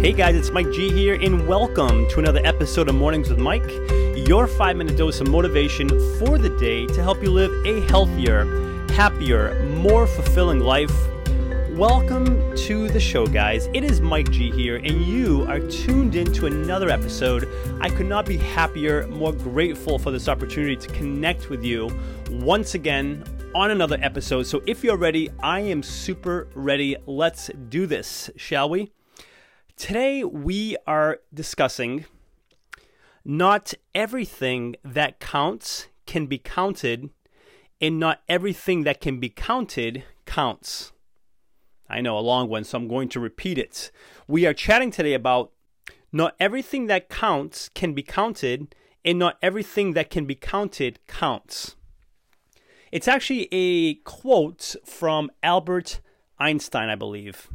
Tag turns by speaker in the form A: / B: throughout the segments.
A: Hey guys, it's Mike G here, and welcome to another episode of Mornings with Mike, your five minute dose of motivation for the day to help you live a healthier, happier, more fulfilling life. Welcome to the show, guys. It is Mike G here, and you are tuned in to another episode. I could not be happier, more grateful for this opportunity to connect with you once again on another episode. So if you're ready, I am super ready. Let's do this, shall we? Today we are discussing not everything that counts can be counted, and not everything that can be counted counts. I know a long one, so I'm going to repeat it. We are chatting today about not everything that counts can be counted, and not everything that can be counted counts. It's actually a quote from Albert Einstein, I believe.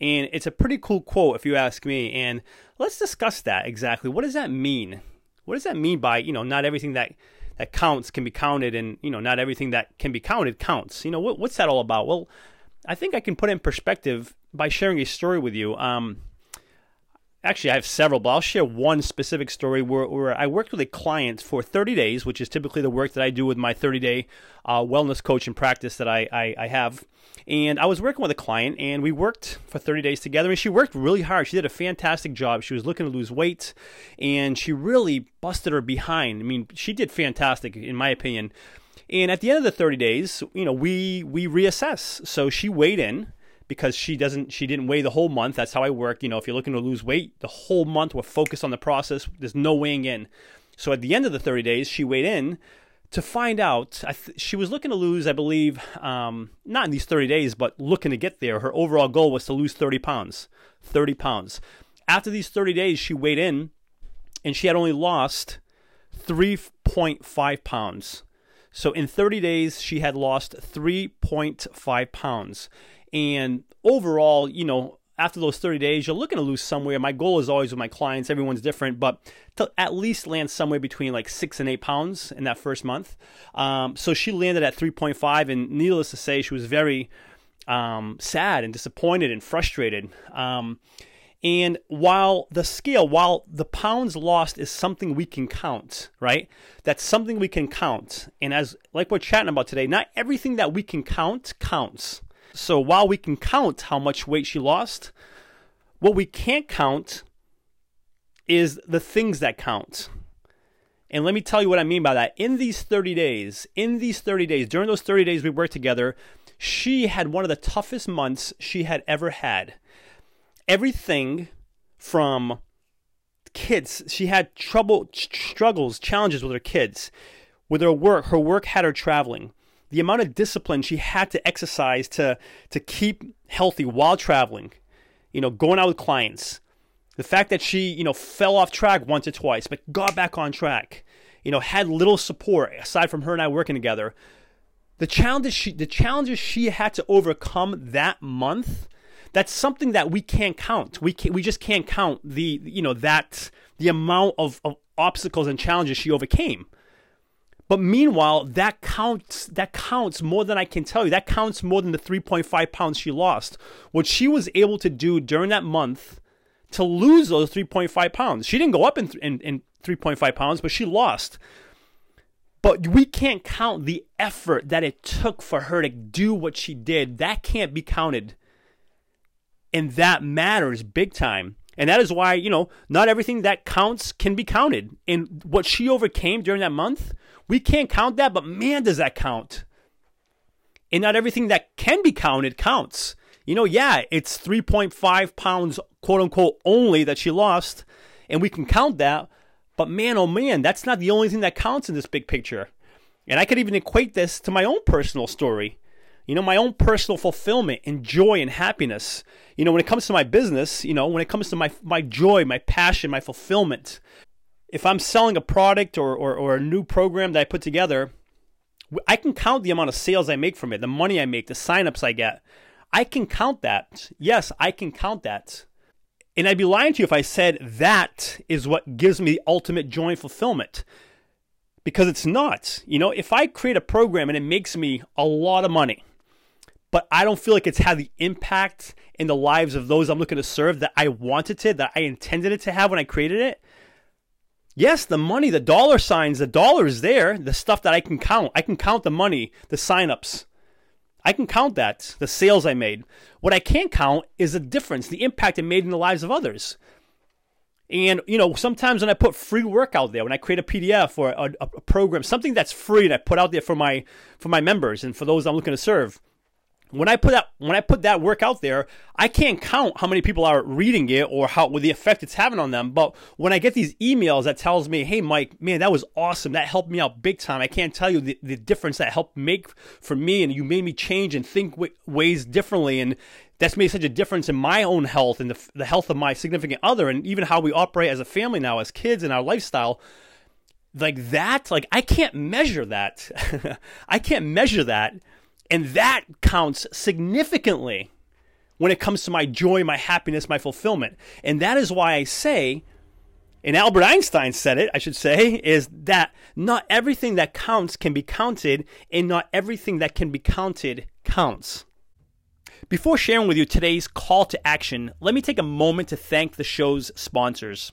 A: And it's a pretty cool quote, if you ask me. And let's discuss that exactly. What does that mean? What does that mean by, you know, not everything that, that counts can be counted and, you know, not everything that can be counted counts? You know, what, what's that all about? Well, I think I can put it in perspective by sharing a story with you. Um, actually, I have several, but I'll share one specific story where, where I worked with a client for 30 days, which is typically the work that I do with my 30 day uh, wellness coach and practice that I, I, I, have. And I was working with a client, and we worked for 30 days together, and she worked really hard. She did a fantastic job. She was looking to lose weight, and she really busted her behind. I mean, she did fantastic, in my opinion. And at the end of the 30 days, you know, we we reassess. So she weighed in because she doesn't she didn't weigh the whole month. That's how I work. You know, if you're looking to lose weight, the whole month we're focused on the process. There's no weighing in. So at the end of the 30 days, she weighed in to find out. Th- she was looking to lose, I believe, um, not in these 30 days, but looking to get there. Her overall goal was to lose 30 pounds. 30 pounds. After these 30 days, she weighed in, and she had only lost 3.5 pounds. So in 30 days, she had lost 3.5 pounds. And overall, you know, after those 30 days, you're looking to lose somewhere. My goal is always with my clients, everyone's different, but to at least land somewhere between like six and eight pounds in that first month. Um, so she landed at 3.5, and needless to say, she was very um, sad and disappointed and frustrated. Um, and while the scale, while the pounds lost is something we can count, right? That's something we can count. And as like we're chatting about today, not everything that we can count counts. So while we can count how much weight she lost, what we can't count is the things that count. And let me tell you what I mean by that. In these 30 days, in these 30 days, during those 30 days we worked together, she had one of the toughest months she had ever had. Everything from kids, she had trouble, struggles, challenges with her kids. With her work, her work had her traveling the amount of discipline she had to exercise to to keep healthy while traveling, you know, going out with clients. The fact that she, you know, fell off track once or twice, but got back on track, you know, had little support aside from her and I working together. The challenges she the challenges she had to overcome that month, that's something that we can't count. We can, we just can't count the you know that the amount of, of obstacles and challenges she overcame. But meanwhile, that counts. That counts more than I can tell you. That counts more than the 3.5 pounds she lost. What she was able to do during that month to lose those 3.5 pounds. She didn't go up in, in, in 3.5 pounds, but she lost. But we can't count the effort that it took for her to do what she did. That can't be counted. And that matters big time. And that is why, you know, not everything that counts can be counted. And what she overcame during that month we can't count that, but man, does that count. And not everything that can be counted counts. You know, yeah, it's 3.5 pounds, quote unquote, only that she lost, and we can count that. But man, oh man, that's not the only thing that counts in this big picture. And I could even equate this to my own personal story. You know, my own personal fulfillment and joy and happiness. You know, when it comes to my business, you know, when it comes to my, my joy, my passion, my fulfillment, if I'm selling a product or, or, or a new program that I put together, I can count the amount of sales I make from it, the money I make, the signups I get. I can count that. Yes, I can count that. And I'd be lying to you if I said that is what gives me the ultimate joy and fulfillment. Because it's not. You know, if I create a program and it makes me a lot of money, but I don't feel like it's had the impact in the lives of those I'm looking to serve that I wanted to, that I intended it to have when I created it. Yes, the money, the dollar signs, the dollar is there, the stuff that I can count. I can count the money, the signups. I can count that, the sales I made. What I can't count is the difference, the impact it made in the lives of others. And you know, sometimes when I put free work out there, when I create a PDF or a, a, program, something that's free that I put out there for my for my members and for those I'm looking to serve, when I put that when I put that work out there, I can't count how many people are reading it or how with the effect it's having on them. But when I get these emails that tells me, "Hey, Mike, man, that was awesome. That helped me out big time. I can't tell you the, the difference that helped make for me, and you made me change and think w- ways differently." And that's made such a difference in my own health and the, the health of my significant other, and even how we operate as a family now, as kids, and our lifestyle like that like i can't measure that i can't measure that and that counts significantly when it comes to my joy, my happiness, my fulfillment. And that is why I say, and Albert Einstein said it, I should say, is that not everything that counts can be counted, and not everything that can be counted counts. Before sharing with you today's call to action, let me take a moment to thank the show's sponsors.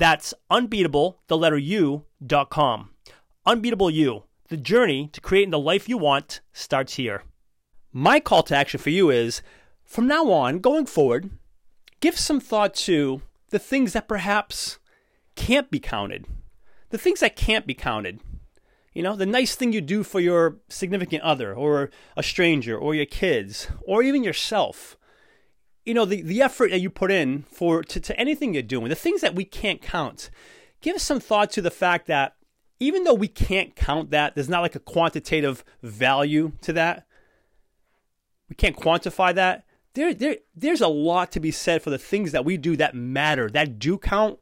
A: That's unbeatable, the letter U.com. Unbeatable You. The journey to creating the life you want starts here. My call to action for you is from now on, going forward, give some thought to the things that perhaps can't be counted. The things that can't be counted. You know, the nice thing you do for your significant other or a stranger or your kids or even yourself you know the, the effort that you put in for to, to anything you're doing the things that we can't count give us some thought to the fact that even though we can't count that there's not like a quantitative value to that. We can't quantify that. There, there there's a lot to be said for the things that we do that matter that do count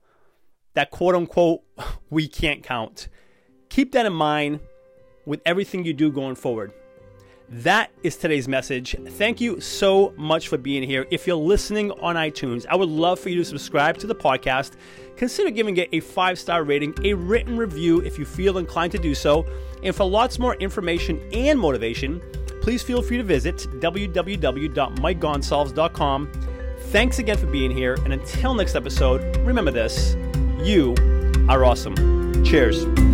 A: that quote unquote we can't count. Keep that in mind with everything you do going forward that is today's message. Thank you so much for being here. If you're listening on iTunes, I would love for you to subscribe to the podcast. Consider giving it a five star rating, a written review if you feel inclined to do so. And for lots more information and motivation, please feel free to visit www.mikegonsalves.com. Thanks again for being here. And until next episode, remember this you are awesome. Cheers.